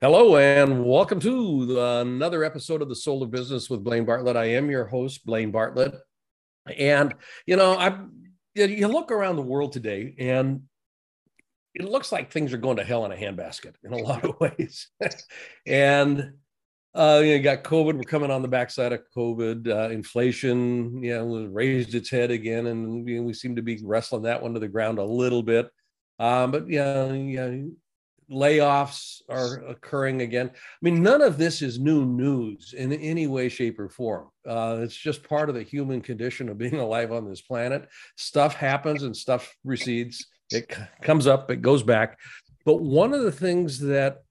Hello and welcome to another episode of the Soul of Business with Blaine Bartlett. I am your host, Blaine Bartlett. And, you know, I you look around the world today and it looks like things are going to hell in a handbasket in a lot of ways. and uh, you, know, you got COVID. We're coming on the backside of COVID. Uh, inflation, you know, raised its head again, and you know, we seem to be wrestling that one to the ground a little bit. Um, but yeah, yeah, layoffs are occurring again. I mean, none of this is new news in any way, shape, or form. Uh, it's just part of the human condition of being alive on this planet. Stuff happens and stuff recedes. It c- comes up, it goes back. But one of the things that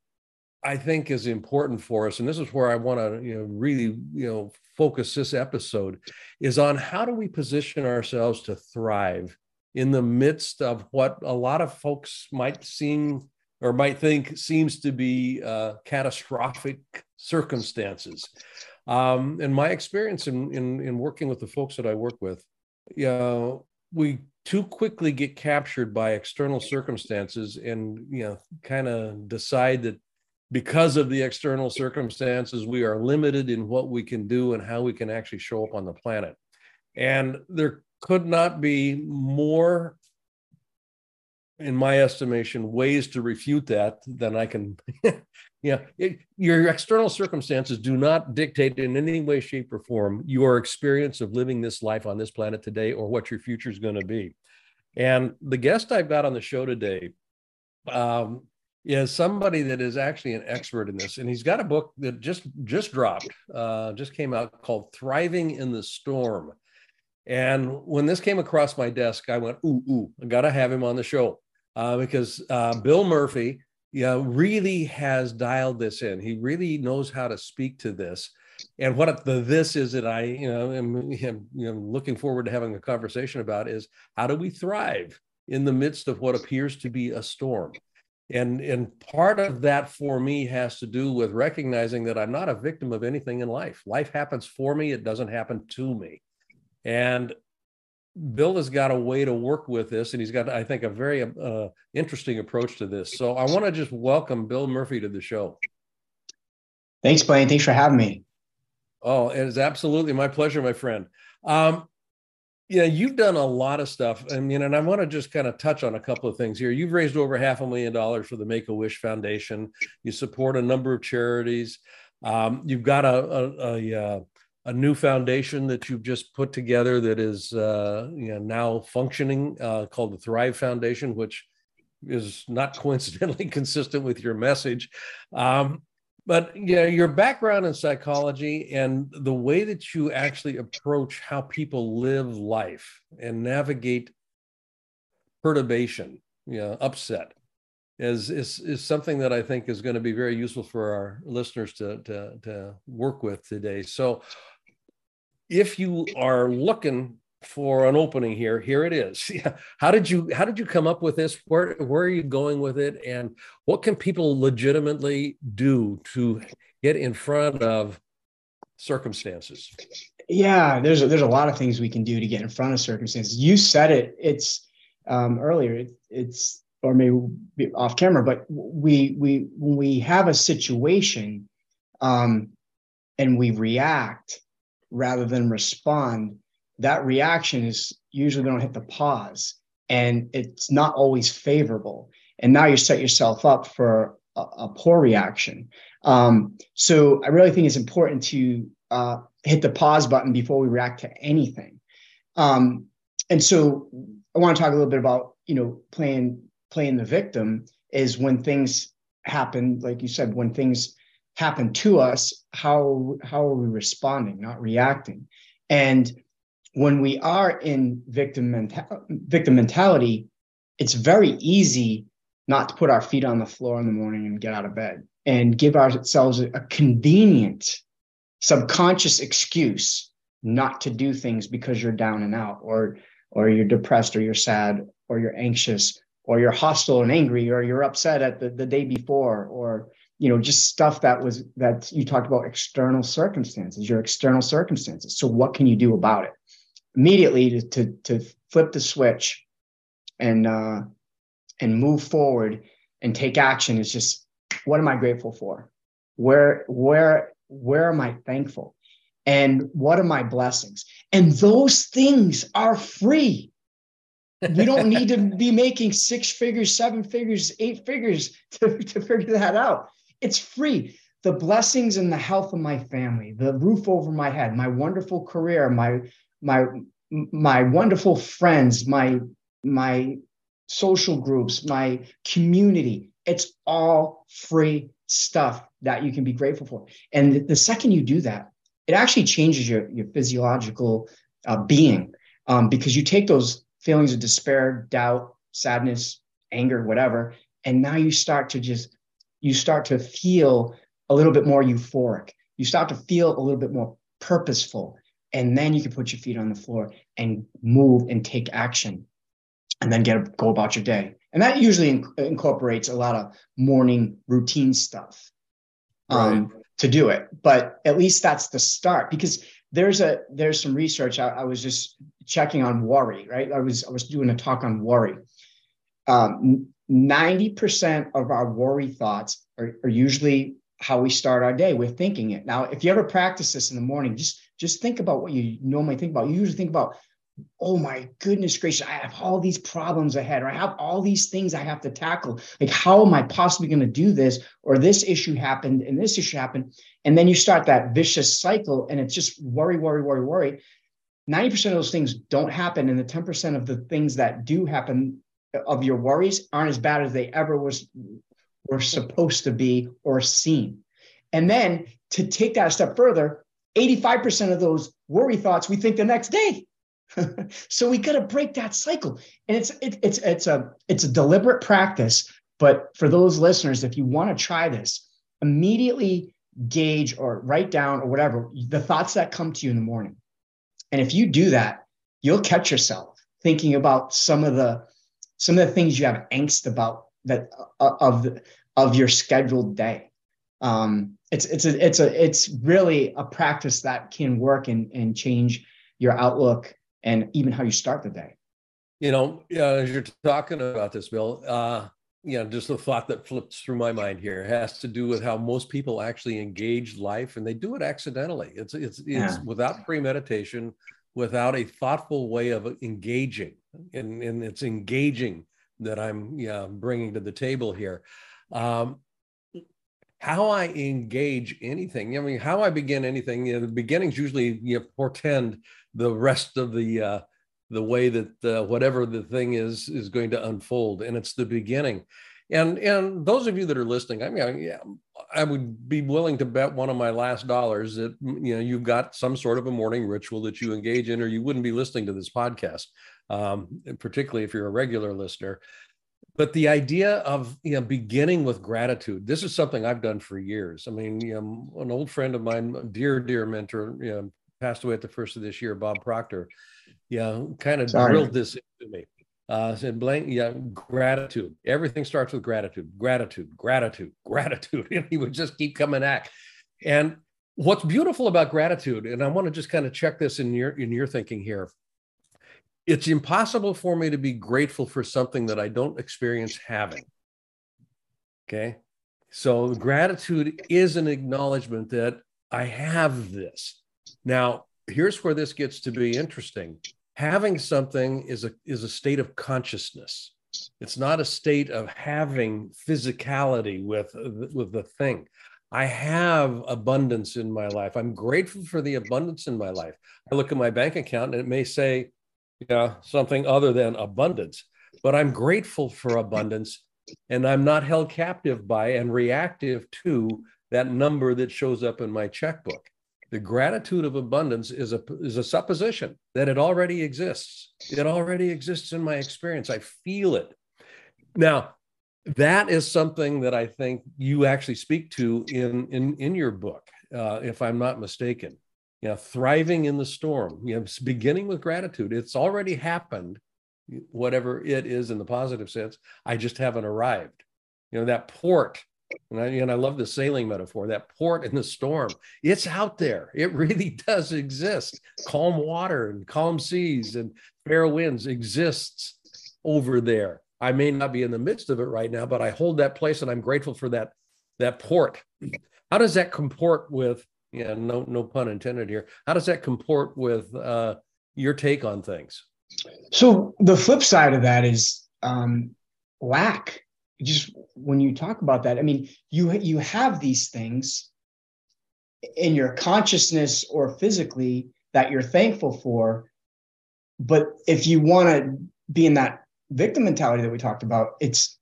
I think is important for us, and this is where I want to, you know, really, you know, focus this episode, is on how do we position ourselves to thrive in the midst of what a lot of folks might seem or might think seems to be uh, catastrophic circumstances. Um, and my experience in, in, in working with the folks that I work with, you know, we too quickly get captured by external circumstances and you know kind of decide that because of the external circumstances we are limited in what we can do and how we can actually show up on the planet and there could not be more in my estimation, ways to refute that than I can. yeah, it, your external circumstances do not dictate in any way, shape, or form your experience of living this life on this planet today or what your future is going to be. And the guest I've got on the show today um, is somebody that is actually an expert in this, and he's got a book that just just dropped, uh, just came out called "Thriving in the Storm." And when this came across my desk, I went, "Ooh, ooh, I got to have him on the show." Uh, because uh, Bill Murphy yeah, really has dialed this in. He really knows how to speak to this. And what the this is that I, you know, am, am you know, looking forward to having a conversation about is how do we thrive in the midst of what appears to be a storm? And, and part of that for me has to do with recognizing that I'm not a victim of anything in life. Life happens for me, it doesn't happen to me. And Bill has got a way to work with this, and he's got, I think, a very uh, interesting approach to this. So I want to just welcome Bill Murphy to the show. Thanks, Blaine. Thanks for having me. Oh, it is absolutely my pleasure, my friend. Um, yeah, you've done a lot of stuff. I mean, and I want to just kind of touch on a couple of things here. You've raised over half a million dollars for the Make a Wish Foundation. You support a number of charities. Um, you've got a, a, a, a uh, a new foundation that you've just put together that is uh, you know, now functioning uh, called the Thrive Foundation, which is not coincidentally consistent with your message. Um, but you know, your background in psychology and the way that you actually approach how people live life and navigate perturbation, you know, upset, is is is something that I think is going to be very useful for our listeners to to to work with today. So if you are looking for an opening here, here it is. how did you how did you come up with this? Where where are you going with it? And what can people legitimately do to get in front of circumstances? Yeah, there's a, there's a lot of things we can do to get in front of circumstances. You said it. It's um, earlier. It, it's or maybe off camera, but we we when we have a situation um, and we react rather than respond, that reaction is usually going to hit the pause and it's not always favorable. And now you set yourself up for a, a poor reaction. Um, so I really think it's important to uh, hit the pause button before we react to anything. Um, and so I want to talk a little bit about you know playing playing the victim is when things happen, like you said, when things happen to us, how how are we responding, not reacting? And when we are in victim mental, victim mentality, it's very easy not to put our feet on the floor in the morning and get out of bed and give ourselves a convenient subconscious excuse not to do things because you're down and out or or you're depressed or you're sad or you're anxious or you're hostile and angry or you're upset at the, the day before or you know just stuff that was that you talked about external circumstances your external circumstances. So what can you do about it? Immediately to to, to flip the switch and uh and move forward and take action is just what am i grateful for? Where where where am i thankful? And what are my blessings? And those things are free. We don't need to be making six figures seven figures eight figures to, to figure that out it's free. The blessings and the health of my family the roof over my head my wonderful career my my my wonderful friends my my social groups my community. It's all free stuff that you can be grateful for. And the second you do that it actually changes your, your physiological uh, being um, because you take those feelings of despair, doubt, sadness, anger, whatever, and now you start to just you start to feel a little bit more euphoric. You start to feel a little bit more purposeful, and then you can put your feet on the floor and move and take action, and then get go about your day. And that usually inc- incorporates a lot of morning routine stuff. Um, right to do it but at least that's the start because there's a there's some research I, I, was just checking on worry right i was i was doing a talk on worry um, 90% of our worry thoughts are, are usually how we start our day we're thinking it now if you ever practice this in the morning just just think about what you normally think about you usually think about oh my goodness gracious, I have all these problems ahead, or I have all these things I have to tackle. Like, how am I possibly going to do this? Or this issue happened and this issue happened. And then you start that vicious cycle and it's just worry, worry, worry, worry. 90% of those things don't happen. And the 10% of the things that do happen of your worries aren't as bad as they ever was were supposed to be or seen. And then to take that a step further, 85% of those worry thoughts we think the next day. so we got to break that cycle and it's it, it's it's a it's a deliberate practice but for those listeners if you want to try this immediately gauge or write down or whatever the thoughts that come to you in the morning and if you do that you'll catch yourself thinking about some of the some of the things you have angst about that uh, of of your scheduled day um, it's it's a it's a it's really a practice that can work and and change your outlook and even how you start the day. You know, uh, as you're talking about this, Bill, uh, you know, just the thought that flips through my mind here has to do with how most people actually engage life, and they do it accidentally. It's it's it's without premeditation, without a thoughtful way of engaging, and and it's engaging that I'm yeah bringing to the table here. Um, how I engage anything, I mean, how I begin anything, you know, the beginnings usually you know, portend the rest of the uh, the way that uh, whatever the thing is is going to unfold, and it's the beginning. And and those of you that are listening, I mean, yeah, I would be willing to bet one of my last dollars that you know you've got some sort of a morning ritual that you engage in, or you wouldn't be listening to this podcast. Um, particularly if you're a regular listener. But the idea of you know beginning with gratitude, this is something I've done for years. I mean, you know, an old friend of mine, dear dear mentor, you know, passed away at the first of this year, Bob Proctor, yeah, kind of Sorry. drilled this into me. Uh, said, Blaine, yeah, gratitude. Everything starts with gratitude, gratitude, gratitude, gratitude. And he would just keep coming back. And what's beautiful about gratitude, and I want to just kind of check this in your in your thinking here. It's impossible for me to be grateful for something that I don't experience having. Okay. So gratitude is an acknowledgement that I have this. Now, here's where this gets to be interesting. Having something is a is a state of consciousness. It's not a state of having physicality with with the thing. I have abundance in my life. I'm grateful for the abundance in my life. I look at my bank account and it may say, yeah, something other than abundance. But I'm grateful for abundance and I'm not held captive by and reactive to that number that shows up in my checkbook. The gratitude of abundance is a is a supposition that it already exists. It already exists in my experience. I feel it. Now, that is something that I think you actually speak to in in in your book, uh, if I'm not mistaken. You know, thriving in the storm. You know, beginning with gratitude. It's already happened, whatever it is in the positive sense. I just haven't arrived. You know, that port. And I, and I love the sailing metaphor. That port in the storm. It's out there. It really does exist. Calm water and calm seas and fair winds exists over there I may not be in the midst of it right now, but I hold that place and I'm grateful for that that port. How does that comport with yeah, no no pun intended here. How does that comport with uh, your take on things? So the flip side of that is um, lack. Just when you talk about that, I mean, you you have these things in your consciousness or physically that you're thankful for, but if you want to be in that victim mentality that we talked about, it's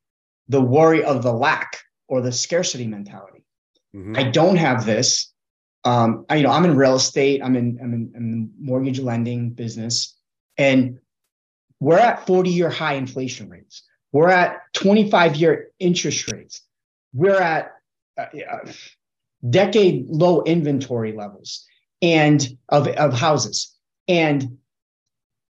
the worry of the lack or the scarcity mentality. Mm-hmm. I don't have this. Um, I, you know, I'm in real estate. I'm in, I'm in, I'm in mortgage lending business, and we're at 40 year high inflation rates. We're at 25 year interest rates. We're at uh, uh, decade low inventory levels and of, of houses. And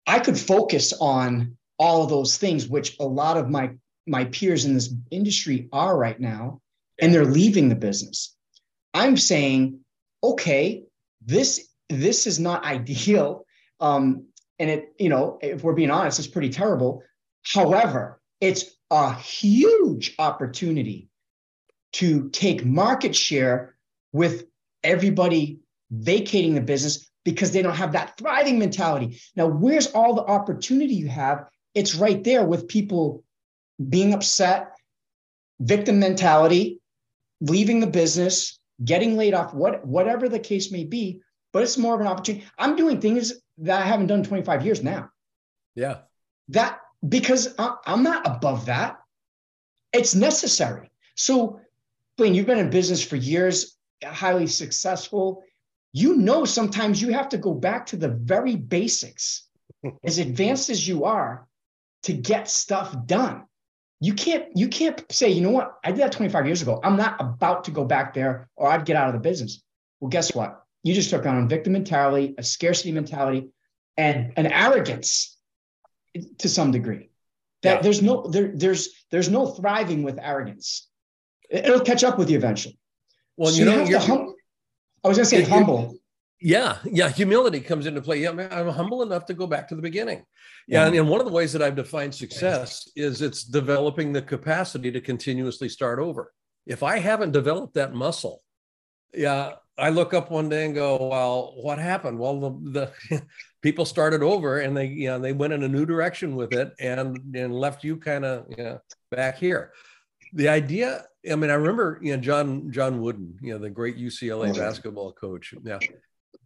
I could focus on all of those things, which a lot of my my peers in this industry are right now, and they're leaving the business. I'm saying, okay, this this is not ideal, um, and it you know if we're being honest, it's pretty terrible. However, it's a huge opportunity to take market share with everybody vacating the business because they don't have that thriving mentality. Now, where's all the opportunity you have it's right there with people being upset, victim mentality, leaving the business, getting laid off, what, whatever the case may be. But it's more of an opportunity. I'm doing things that I haven't done 25 years now. Yeah. That because I'm not above that. It's necessary. So, Blaine, you've been in business for years, highly successful. You know, sometimes you have to go back to the very basics. as advanced as you are, to get stuff done. You can't you can't say, you know what, I did that 25 years ago. I'm not about to go back there or I'd get out of the business. Well, guess what? You just took on a victim mentality, a scarcity mentality, and an arrogance to some degree. That yeah. there's no there, there's there's no thriving with arrogance. It'll catch up with you eventually. Well, so you, know, you hum- I was gonna say humble. Yeah, yeah, humility comes into play. Yeah, I'm humble enough to go back to the beginning. Yeah, and, and one of the ways that I've defined success is it's developing the capacity to continuously start over. If I haven't developed that muscle, yeah, I look up one day and go, "Well, what happened?" Well, the, the people started over and they, you know, they went in a new direction with it and and left you kind of, you know, back here. The idea, I mean, I remember, you know, John John Wooden, you know, the great UCLA oh, basketball coach. Yeah,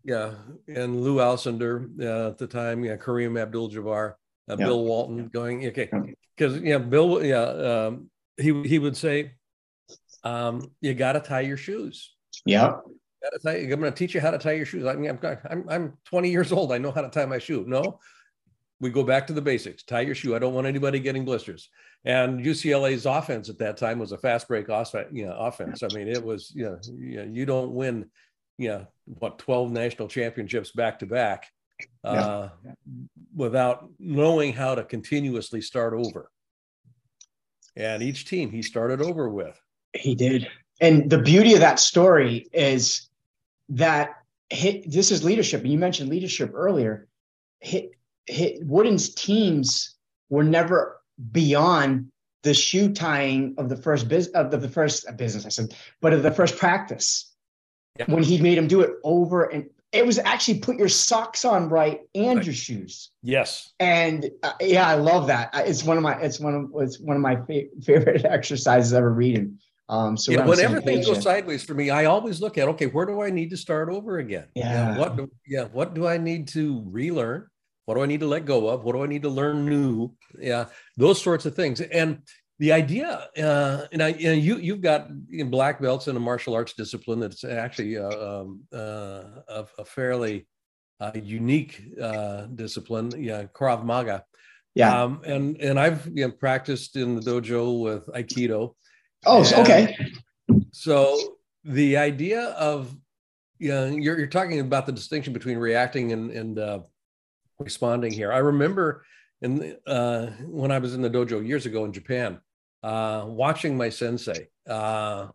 yeah, and Lou Alcindor uh, at the time, yeah, Kareem Abdul-Jabbar, uh, yeah. Bill Walton, going okay, because yeah, Bill, yeah, um, he he would say, um, you got to tie your shoes. Yeah. Tie, I'm going to teach you how to tie your shoes. I mean, I'm, I'm, I'm 20 years old. I know how to tie my shoe. No, we go back to the basics. Tie your shoe. I don't want anybody getting blisters. And UCLA's offense at that time was a fast break offense. You know, offense. I mean, it was you know, you, know, you don't win you know what 12 national championships back to back uh, without knowing how to continuously start over and each team he started over with he did and the beauty of that story is that hit, this is leadership and you mentioned leadership earlier hit, hit wooden's teams were never beyond the shoe tying of the first biz of the, the first business i said but of the first practice yeah. when he made him do it over and it was actually put your socks on right and right. your shoes. Yes. And uh, yeah, I love that. It's one of my it's one of it's one of my fa- favorite exercises ever reading. Um, so yeah, when everything goes sideways for me, I always look at okay, where do I need to start over again? Yeah. what do, yeah, what do I need to relearn? What do I need to let go of? What do I need to learn new? Yeah, those sorts of things. And the idea, uh, and I, you, know, you you've got in black belts in a martial arts discipline that's actually uh, um, uh, a, a, fairly uh, unique uh, discipline, yeah, Krav Maga. Yeah, um, and and I've you know, practiced in the dojo with Aikido. Oh, and okay. So the idea of you know, you're you're talking about the distinction between reacting and and uh, responding here. I remember in uh, when I was in the dojo years ago in Japan, uh, watching my sensei uh,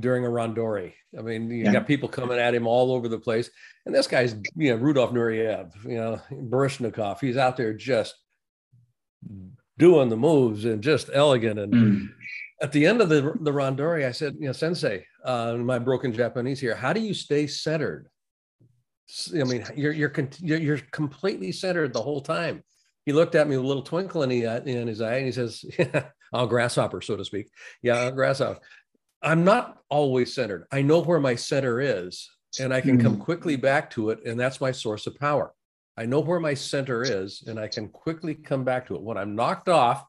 during a randori. I mean, you yeah. got people coming at him all over the place, and this guy's you know Rudolf Nureyev, you know Baryshnikov. He's out there just doing the moves and just elegant. And mm. At the end of the the randori, I said, you know, Sensei, uh, my broken Japanese here, how do you stay centered? I mean, you're you're you're completely centered the whole time. He looked at me with a little twinkle in, he, in his eye, and he says, yeah, "Oh, grasshopper, so to speak. Yeah, I'll grasshopper. I'm not always centered. I know where my center is, and I can come mm. quickly back to it, and that's my source of power. I know where my center is, and I can quickly come back to it. When I'm knocked off,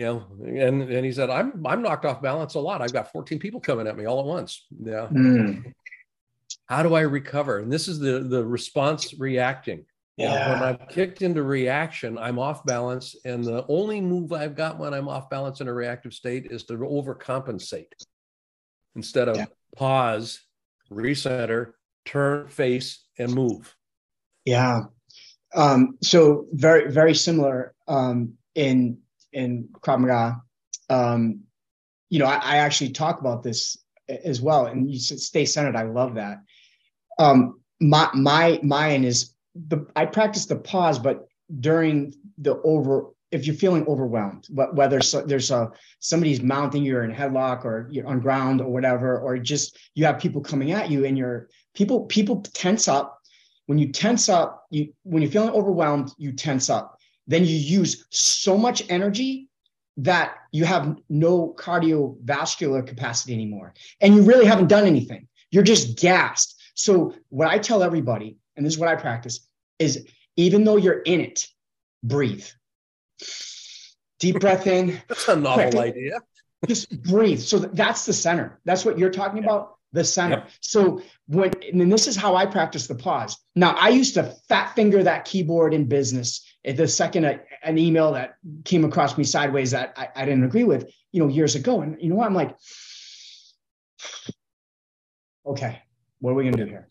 you know, and and he said, I'm I'm knocked off balance a lot. I've got 14 people coming at me all at once. Yeah. Mm. How do I recover? And this is the the response reacting. Yeah. when I'm kicked into reaction, I'm off balance. And the only move I've got when I'm off balance in a reactive state is to overcompensate instead of yeah. pause, recenter, turn, face, and move. Yeah. Um, so very, very similar um, in in Krav Maga. Um, you know, I, I, actually talk about this as well. And you said stay centered. I love that. Um, my my mine is the I practice the pause, but during the over if you're feeling overwhelmed, whether so, there's a somebody's mounting you in headlock or you're on ground or whatever, or just you have people coming at you and you're people people tense up. When you tense up, you when you're feeling overwhelmed, you tense up. Then you use so much energy that you have no cardiovascular capacity anymore, and you really haven't done anything. You're just gassed. So what I tell everybody, and this is what I practice, is even though you're in it, breathe. Deep breath in. That's a novel quick, idea. just breathe. So that's the center. That's what you're talking about. The center. Yep. So when and this is how I practice the pause. Now I used to fat finger that keyboard in business. The second an email that came across me sideways that I, I didn't agree with, you know, years ago, and you know what? I'm like, okay, what are we gonna do here?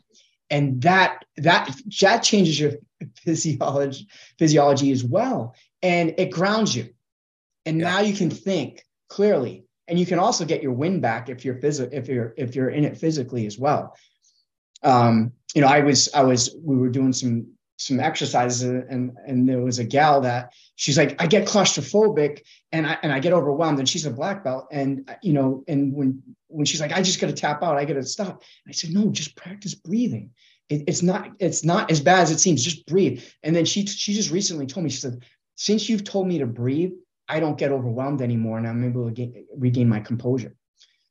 and that that that changes your physiology physiology as well and it grounds you and yeah. now you can think clearly and you can also get your wind back if you're phys- if you're if you're in it physically as well um you know i was i was we were doing some some exercises and and there was a gal that she's like i get claustrophobic and i and i get overwhelmed and she's a black belt and you know and when when she's like i just got to tap out i got to stop i said no just practice breathing. It, it's not it's not as bad as it seems just breathe. And then she she just recently told me she said since you've told me to breathe i don't get overwhelmed anymore and i'm able to get, regain my composure.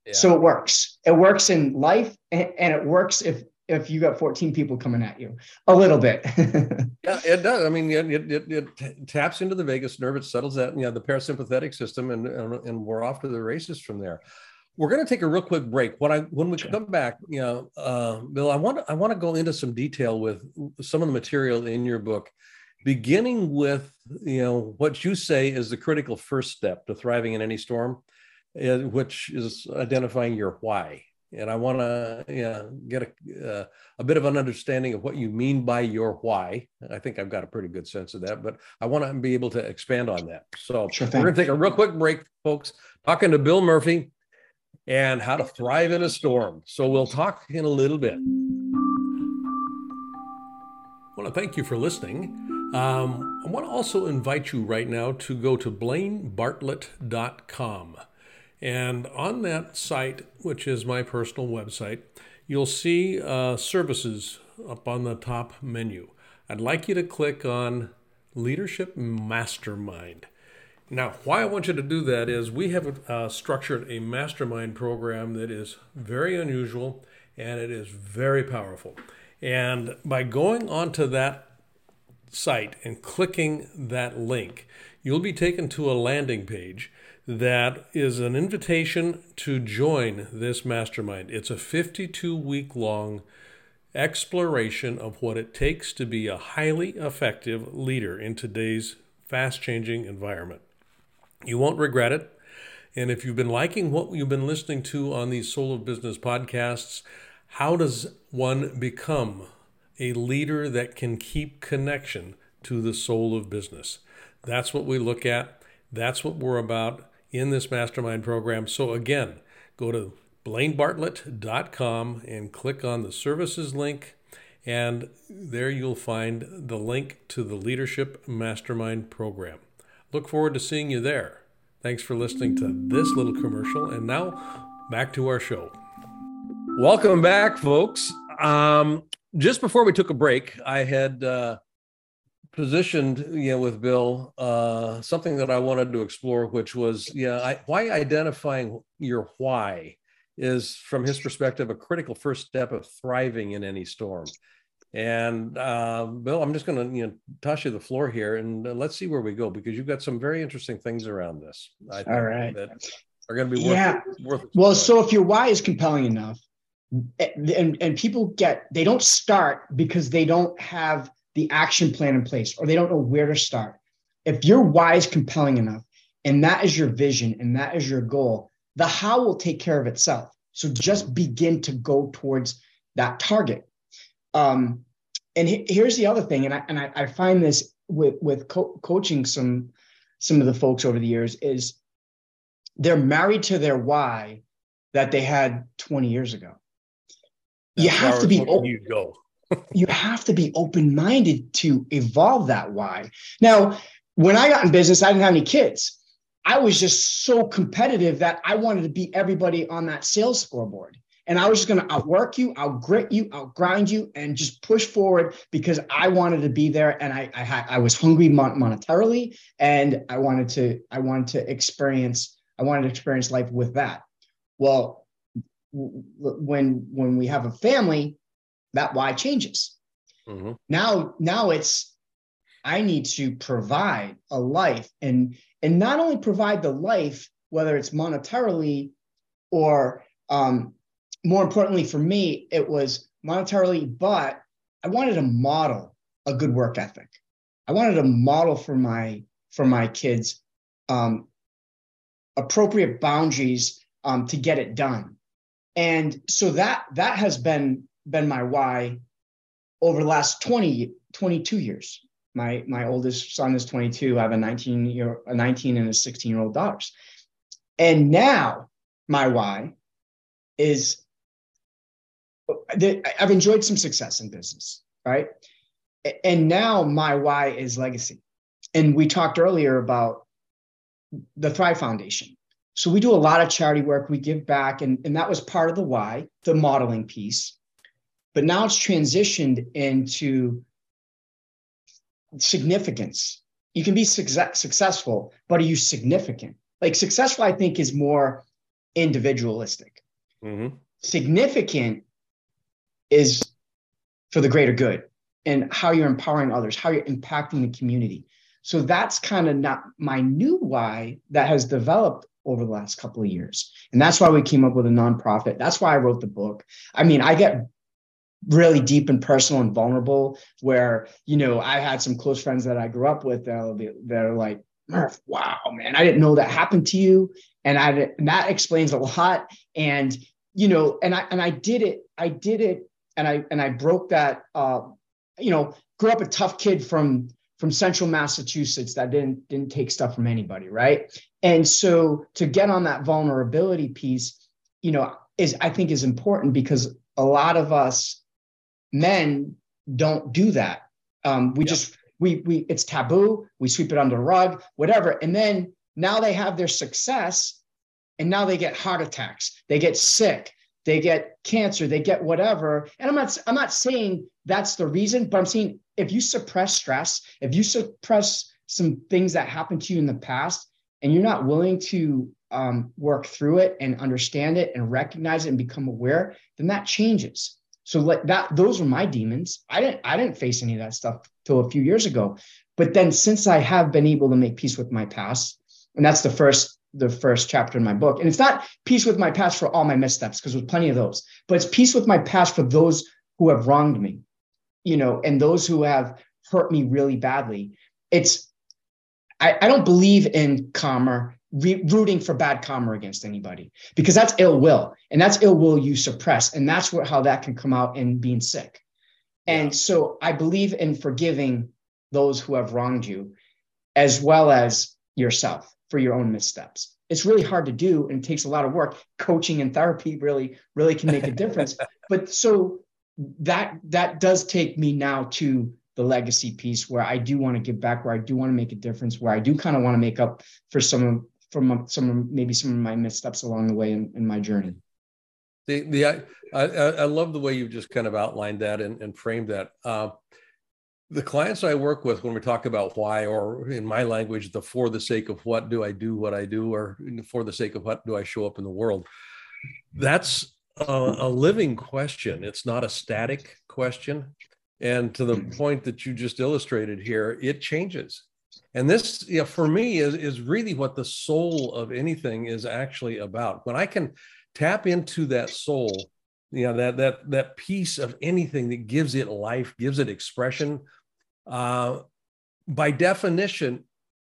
Yeah. so it works. It works in life and, and it works if if you got 14 people coming at you a little bit. Yeah it does. I mean it, it, it, taps into the vagus nerve. It settles that you know the parasympathetic system and, and, and we're off to the races from there. We're going to take a real quick break. When i when we sure. come back you know uh, bill i want i want to go into some detail with some of the material in your book beginning with you know what you say is the critical first step to thriving in any storm uh, which is identifying your why and I want to yeah, get a, uh, a bit of an understanding of what you mean by your why. I think I've got a pretty good sense of that, but I want to be able to expand on that. So sure we're going to take a real quick break, folks, talking to Bill Murphy and how to thrive in a storm. So we'll talk in a little bit. I want to thank you for listening. Um, I want to also invite you right now to go to blainebartlett.com. And on that site, which is my personal website, you'll see uh, services up on the top menu. I'd like you to click on Leadership Mastermind. Now, why I want you to do that is we have uh, structured a mastermind program that is very unusual and it is very powerful. And by going onto that site and clicking that link, you'll be taken to a landing page that is an invitation to join this mastermind. It's a 52 week long exploration of what it takes to be a highly effective leader in today's fast changing environment. You won't regret it. And if you've been liking what you've been listening to on these Soul of Business podcasts, how does one become a leader that can keep connection to the soul of business? That's what we look at. That's what we're about in this mastermind program. So, again, go to blainebartlett.com and click on the services link. And there you'll find the link to the Leadership Mastermind program. Look forward to seeing you there. Thanks for listening to this little commercial. And now back to our show. Welcome back, folks. Um, just before we took a break, I had uh, positioned, you know, with Bill uh, something that I wanted to explore, which was, yeah, I, why identifying your why is, from his perspective, a critical first step of thriving in any storm. And uh, Bill, I'm just going to you know toss you the floor here, and uh, let's see where we go because you've got some very interesting things around this. I All right, that are going to be worth, yeah. Worth well, so if your why is compelling enough, and and people get they don't start because they don't have the action plan in place or they don't know where to start. If your why is compelling enough, and that is your vision, and that is your goal, the how will take care of itself. So just begin to go towards that target. Um, and he, here's the other thing, and I and I, I find this with with co- coaching some some of the folks over the years is they're married to their why that they had 20 years ago. That's you have to be open, you go. You have to be open-minded to evolve that why. Now, when I got in business, I didn't have any kids. I was just so competitive that I wanted to beat everybody on that sales scoreboard. And I was just going to outwork you, outgrit you, outgrind you, and just push forward because I wanted to be there. And I, I, I was hungry monetarily, and I wanted to, I wanted to experience, I wanted to experience life with that. Well, when when we have a family, that why changes. Mm-hmm. Now, now it's I need to provide a life and and not only provide the life, whether it's monetarily or um, more importantly for me, it was monetarily, but I wanted to model a good work ethic. I wanted to model for my for my kids um, appropriate boundaries um, to get it done. And so that that has been been my why over the last 20 22 years. My my oldest son is 22. I have a 19 year a 19 and a 16 year old daughters. And now my why is I've enjoyed some success in business, right? And now my why is legacy. And we talked earlier about the Thrive Foundation. So we do a lot of charity work, we give back, and, and that was part of the why, the modeling piece. But now it's transitioned into significance. You can be success, successful, but are you significant? Like successful, I think, is more individualistic. Mm-hmm. Significant is for the greater good and how you're empowering others, how you're impacting the community. So that's kind of not my new why that has developed over the last couple of years. And that's why we came up with a nonprofit. That's why I wrote the book. I mean, I get really deep and personal and vulnerable where, you know, I had some close friends that I grew up with that'll be that are like, Murph, wow, man, I didn't know that happened to you. And I and that explains a lot. And, you know, and I and I did it, I did it and I and I broke that. Uh, you know, grew up a tough kid from from central Massachusetts that didn't didn't take stuff from anybody, right? And so to get on that vulnerability piece, you know, is I think is important because a lot of us men don't do that. Um, we just we we it's taboo. We sweep it under the rug, whatever. And then now they have their success, and now they get heart attacks. They get sick they get cancer, they get whatever. And I'm not I'm not saying that's the reason, but I'm saying if you suppress stress, if you suppress some things that happened to you in the past, and you're not willing to um, work through it and understand it and recognize it and become aware, then that changes. So like that, those were my demons. I didn't, I didn't face any of that stuff till a few years ago. But then since I have been able to make peace with my past, and that's the first, the first chapter in my book. And it's not peace with my past for all my missteps, because there's plenty of those, but it's peace with my past for those who have wronged me, you know, and those who have hurt me really badly. It's I, I don't believe in karma re- rooting for bad karma against anybody because that's ill will and that's ill will you suppress and that's what how that can come out in being sick. And so i believe in forgiving those who have wronged you as well as yourself for your own missteps. It's really hard to do and it takes a lot of work. Coaching and therapy really really can make a difference. But so that that does take me now to the legacy piece where I do want to give back, where I do want to make a difference, where I do kind of want to make up for some of from some of maybe some of my missteps along the way in, in my journey. The the I, I, I love the way you just kind of outlined that and, and framed that. Uh, the clients I work with, when we talk about why, or in my language, the for the sake of what do I do what I do, or for the sake of what do I show up in the world, that's a, a living question. It's not a static question. And to the mm. point that you just illustrated here, it changes. And this, yeah, for me, is, is really what the soul of anything is actually about. When I can tap into that soul, you know, that that that piece of anything that gives it life, gives it expression, uh, by definition,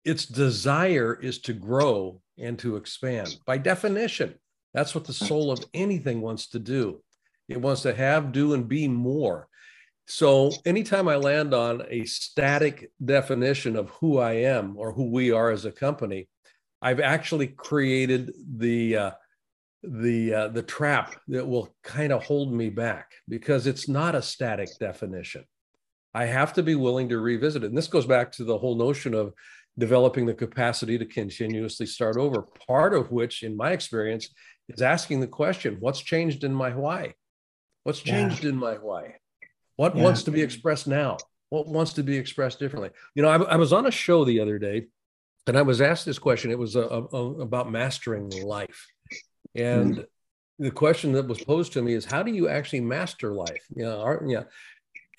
its desire is to grow and to expand. By definition, that's what the soul of anything wants to do. It wants to have, do, and be more. So anytime I land on a static definition of who I am or who we are as a company, I've actually created the uh, the uh, the trap that will kind of hold me back because it's not a static definition. I have to be willing to revisit it. And this goes back to the whole notion of developing the capacity to continuously start over. Part of which, in my experience, is asking the question, what's changed in my why? What's changed yeah. in my why? What yeah. wants to be expressed now? What wants to be expressed differently? You know, I, I, was on a show the other day and I was asked this question. It was a, a, about mastering life. And mm the question that was posed to me is how do you actually master life? You know, are, yeah.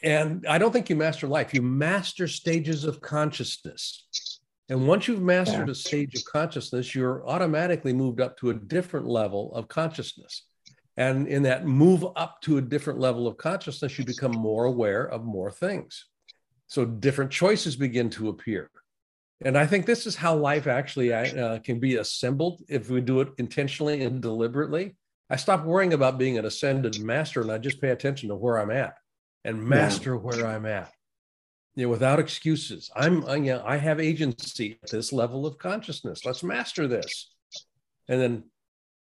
And I don't think you master life, you master stages of consciousness. And once you've mastered yeah. a stage of consciousness, you're automatically moved up to a different level of consciousness. And in that move up to a different level of consciousness, you become more aware of more things. So different choices begin to appear. And I think this is how life actually uh, can be assembled if we do it intentionally and deliberately. I stop worrying about being an ascended master and I just pay attention to where I'm at and master yeah. where I'm at. You know, without excuses. I'm, I, you know, I have agency at this level of consciousness. Let's master this. And then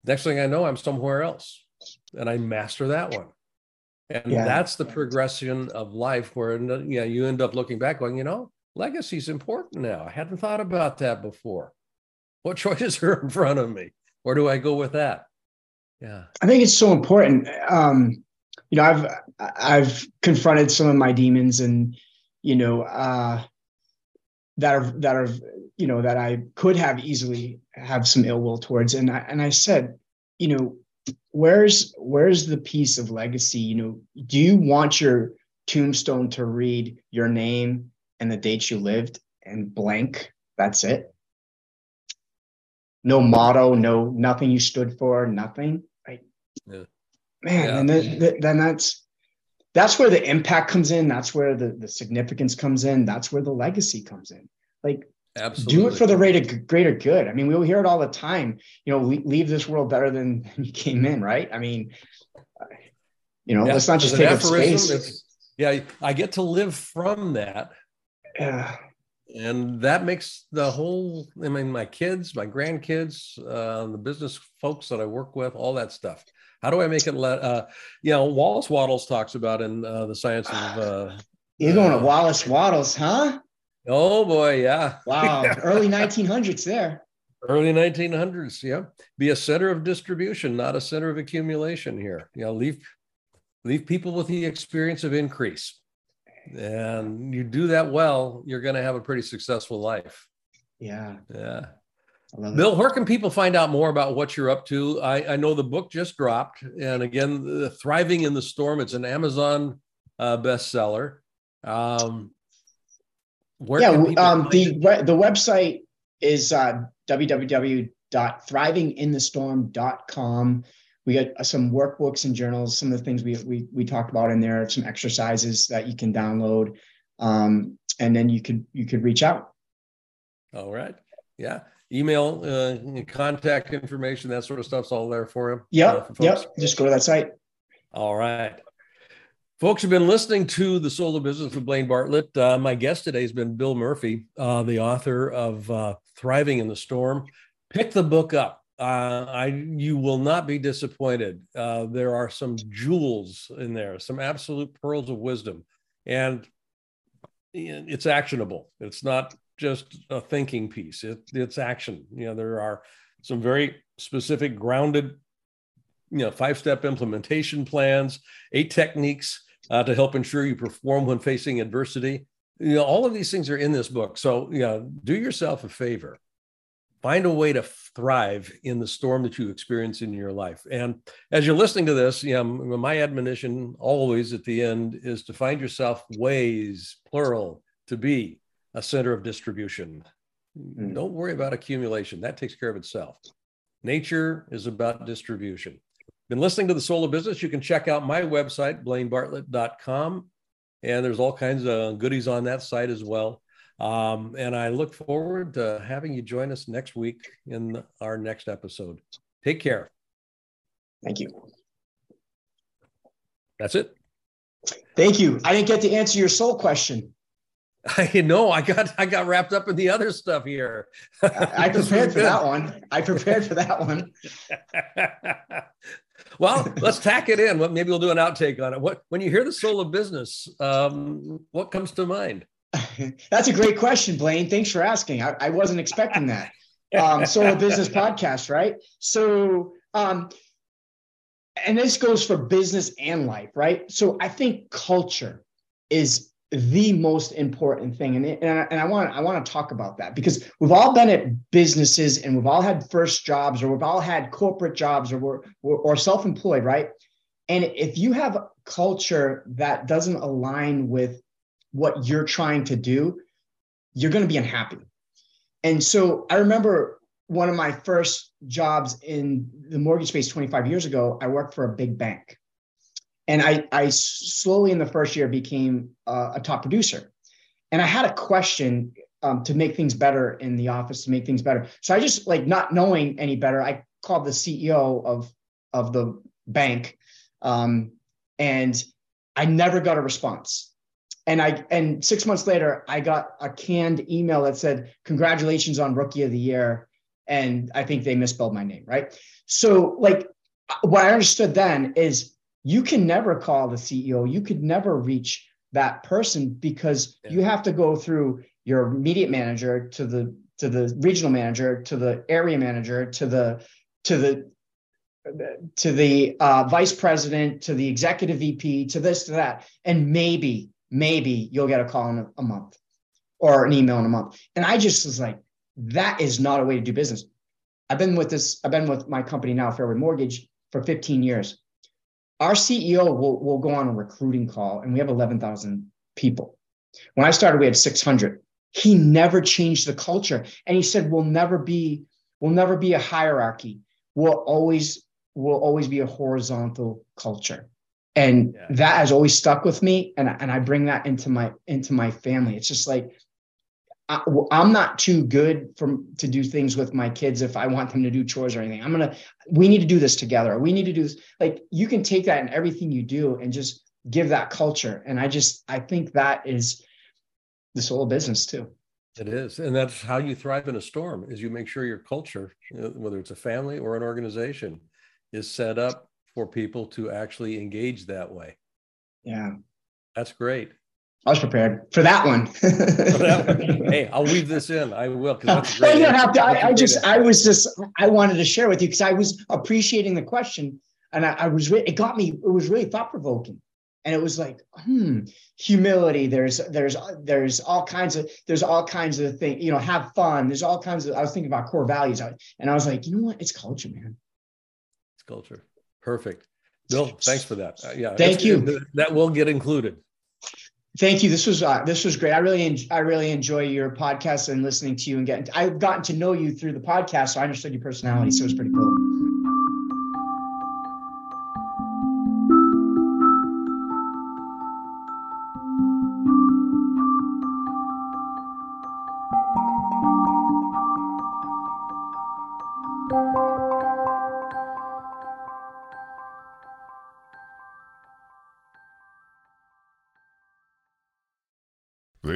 next thing I know, I'm somewhere else and I master that one. And yeah. that's the progression of life where yeah, you end up looking back going, you know, legacy is important now. I hadn't thought about that before. What choices are in front of me? Where do I go with that? Yeah. I think it's so important. Um, you know, I've I've confronted some of my demons and you know, uh that are that are you know that I could have easily have some ill will towards. And I and I said, you know, where's where's the piece of legacy? You know do you want your tombstone to read your name and the dates you lived and blank? That's it. No motto no nothing you stood for nothing right? Yeah. man yeah. and then, then that's that's where the impact comes in. That's where the, the significance comes in. That's where the legacy comes in. Like Absolutely. Do it for the rate of greater good. I mean, we hear it all the time. You know, leave this world better than you came in, right? I mean, you know, yeah, let's not just take up space. Yeah, I get to live from that. Yeah. And that makes the whole, I mean, my kids, my grandkids, uh, the business folks that I work with, all that stuff. How do I make it let, uh, you know, Wallace Wattles talks about in uh, the science of, uh, you're going to Wallace Wattles, huh? Oh boy, yeah. Wow. Early 1900s there. Early 1900s, yeah. Be a center of distribution, not a center of accumulation here. You know, leave leave people with the experience of increase. And you do that well, you're going to have a pretty successful life. Yeah. Yeah. Bill, where can people find out more about what you're up to? I, I know the book just dropped, and again, the Thriving in the Storm. It's an Amazon uh, bestseller. Um, yeah, um, the the website is uh, www.thrivinginthestorm.com. We got some workbooks and journals, some of the things we we we talked about in there, some exercises that you can download, um, and then you could you could reach out. All right. Yeah email, uh, contact information, that sort of stuff's all there for him. Yep. Uh, yep. Just go to that site. All right. Folks have been listening to The Soul of Business with Blaine Bartlett. Uh, my guest today has been Bill Murphy, uh, the author of uh, Thriving in the Storm. Pick the book up. Uh, I you will not be disappointed. Uh, there are some jewels in there, some absolute pearls of wisdom, and it's actionable. It's not just a thinking piece. It, it's action. You know, there are some very specific, grounded, you know, five-step implementation plans, eight techniques uh, to help ensure you perform when facing adversity. You know, all of these things are in this book. So, you know, do yourself a favor. Find a way to thrive in the storm that you experience in your life. And as you're listening to this, you know, my admonition always at the end is to find yourself ways, plural, to be a center of distribution. Mm. Don't worry about accumulation. That takes care of itself. Nature is about distribution. Been listening to the Soul of Business. You can check out my website, blainebartlett.com. And there's all kinds of goodies on that site as well. Um, and I look forward to having you join us next week in our next episode. Take care. Thank you. That's it. Thank you. I didn't get to answer your soul question. I know I got I got wrapped up in the other stuff here. I prepared for that one. I prepared for that one. well, let's tack it in. Maybe we'll do an outtake on it. What when you hear the soul of business, um, what comes to mind? That's a great question, Blaine. Thanks for asking. I, I wasn't expecting that. Um, soul of business podcast, right? So, um, and this goes for business and life, right? So, I think culture is the most important thing. And, and, I, and I want I want to talk about that because we've all been at businesses and we've all had first jobs or we've all had corporate jobs or we're, or self-employed right? And if you have culture that doesn't align with what you're trying to do you're going to be unhappy. And so I remember one of my first jobs in the mortgage space 25 years ago I worked for a big bank and I, I slowly in the first year became uh, a top producer. And I had a question um, to make things better in the office, to make things better. So I just like not knowing any better, I called the CEO of of the bank, um, and I never got a response. And I and six months later, I got a canned email that said, "Congratulations on Rookie of the Year." And I think they misspelled my name, right? So, like, what I understood then is you can never call the CEO. You could never reach that person because yeah. you have to go through your immediate manager to the to the regional manager to the area manager to the to the to the uh, vice president to the executive VP to this to that and maybe maybe you'll get a call in a, a month or an email in a month and I just was like that is not a way to do business. I've been with this I've been with my company now Fairway Mortgage for 15 years our CEO will, will go on a recruiting call and we have 11,000 people. When I started, we had 600. He never changed the culture. And he said, we'll never be, we'll never be a hierarchy. We'll always, we'll always be a horizontal culture. And yeah. that has always stuck with me. And, and I bring that into my, into my family. It's just like, I, am not too good for to do things with my kids if I want them to do chores or anything. I'm gonna. We need to do this together. We need to do this. Like you can take that in everything you do and just give that culture. And I just I think that is the soul of business too. It is, and that's how you thrive in a storm. Is you make sure your culture, whether it's a family or an organization, is set up for people to actually engage that way. Yeah, that's great. I was prepared for that one. hey, I'll weave this in. I will because that's great. don't have to. I, I just, I was just, I wanted to share with you because I was appreciating the question, and I, I was, re- it got me. It was really thought provoking, and it was like hmm humility there's there's there's all kinds of there's all kinds of things you know have fun there's all kinds of i was thinking about core values and i was like you know what it's culture man it's culture perfect bill thanks for that uh, yeah thank you that will get included thank you. This was uh, this was great. I really en- i really enjoy your podcast and listening to you and getting i've gotten to know you through the podcast so i understood your personality so it was pretty cool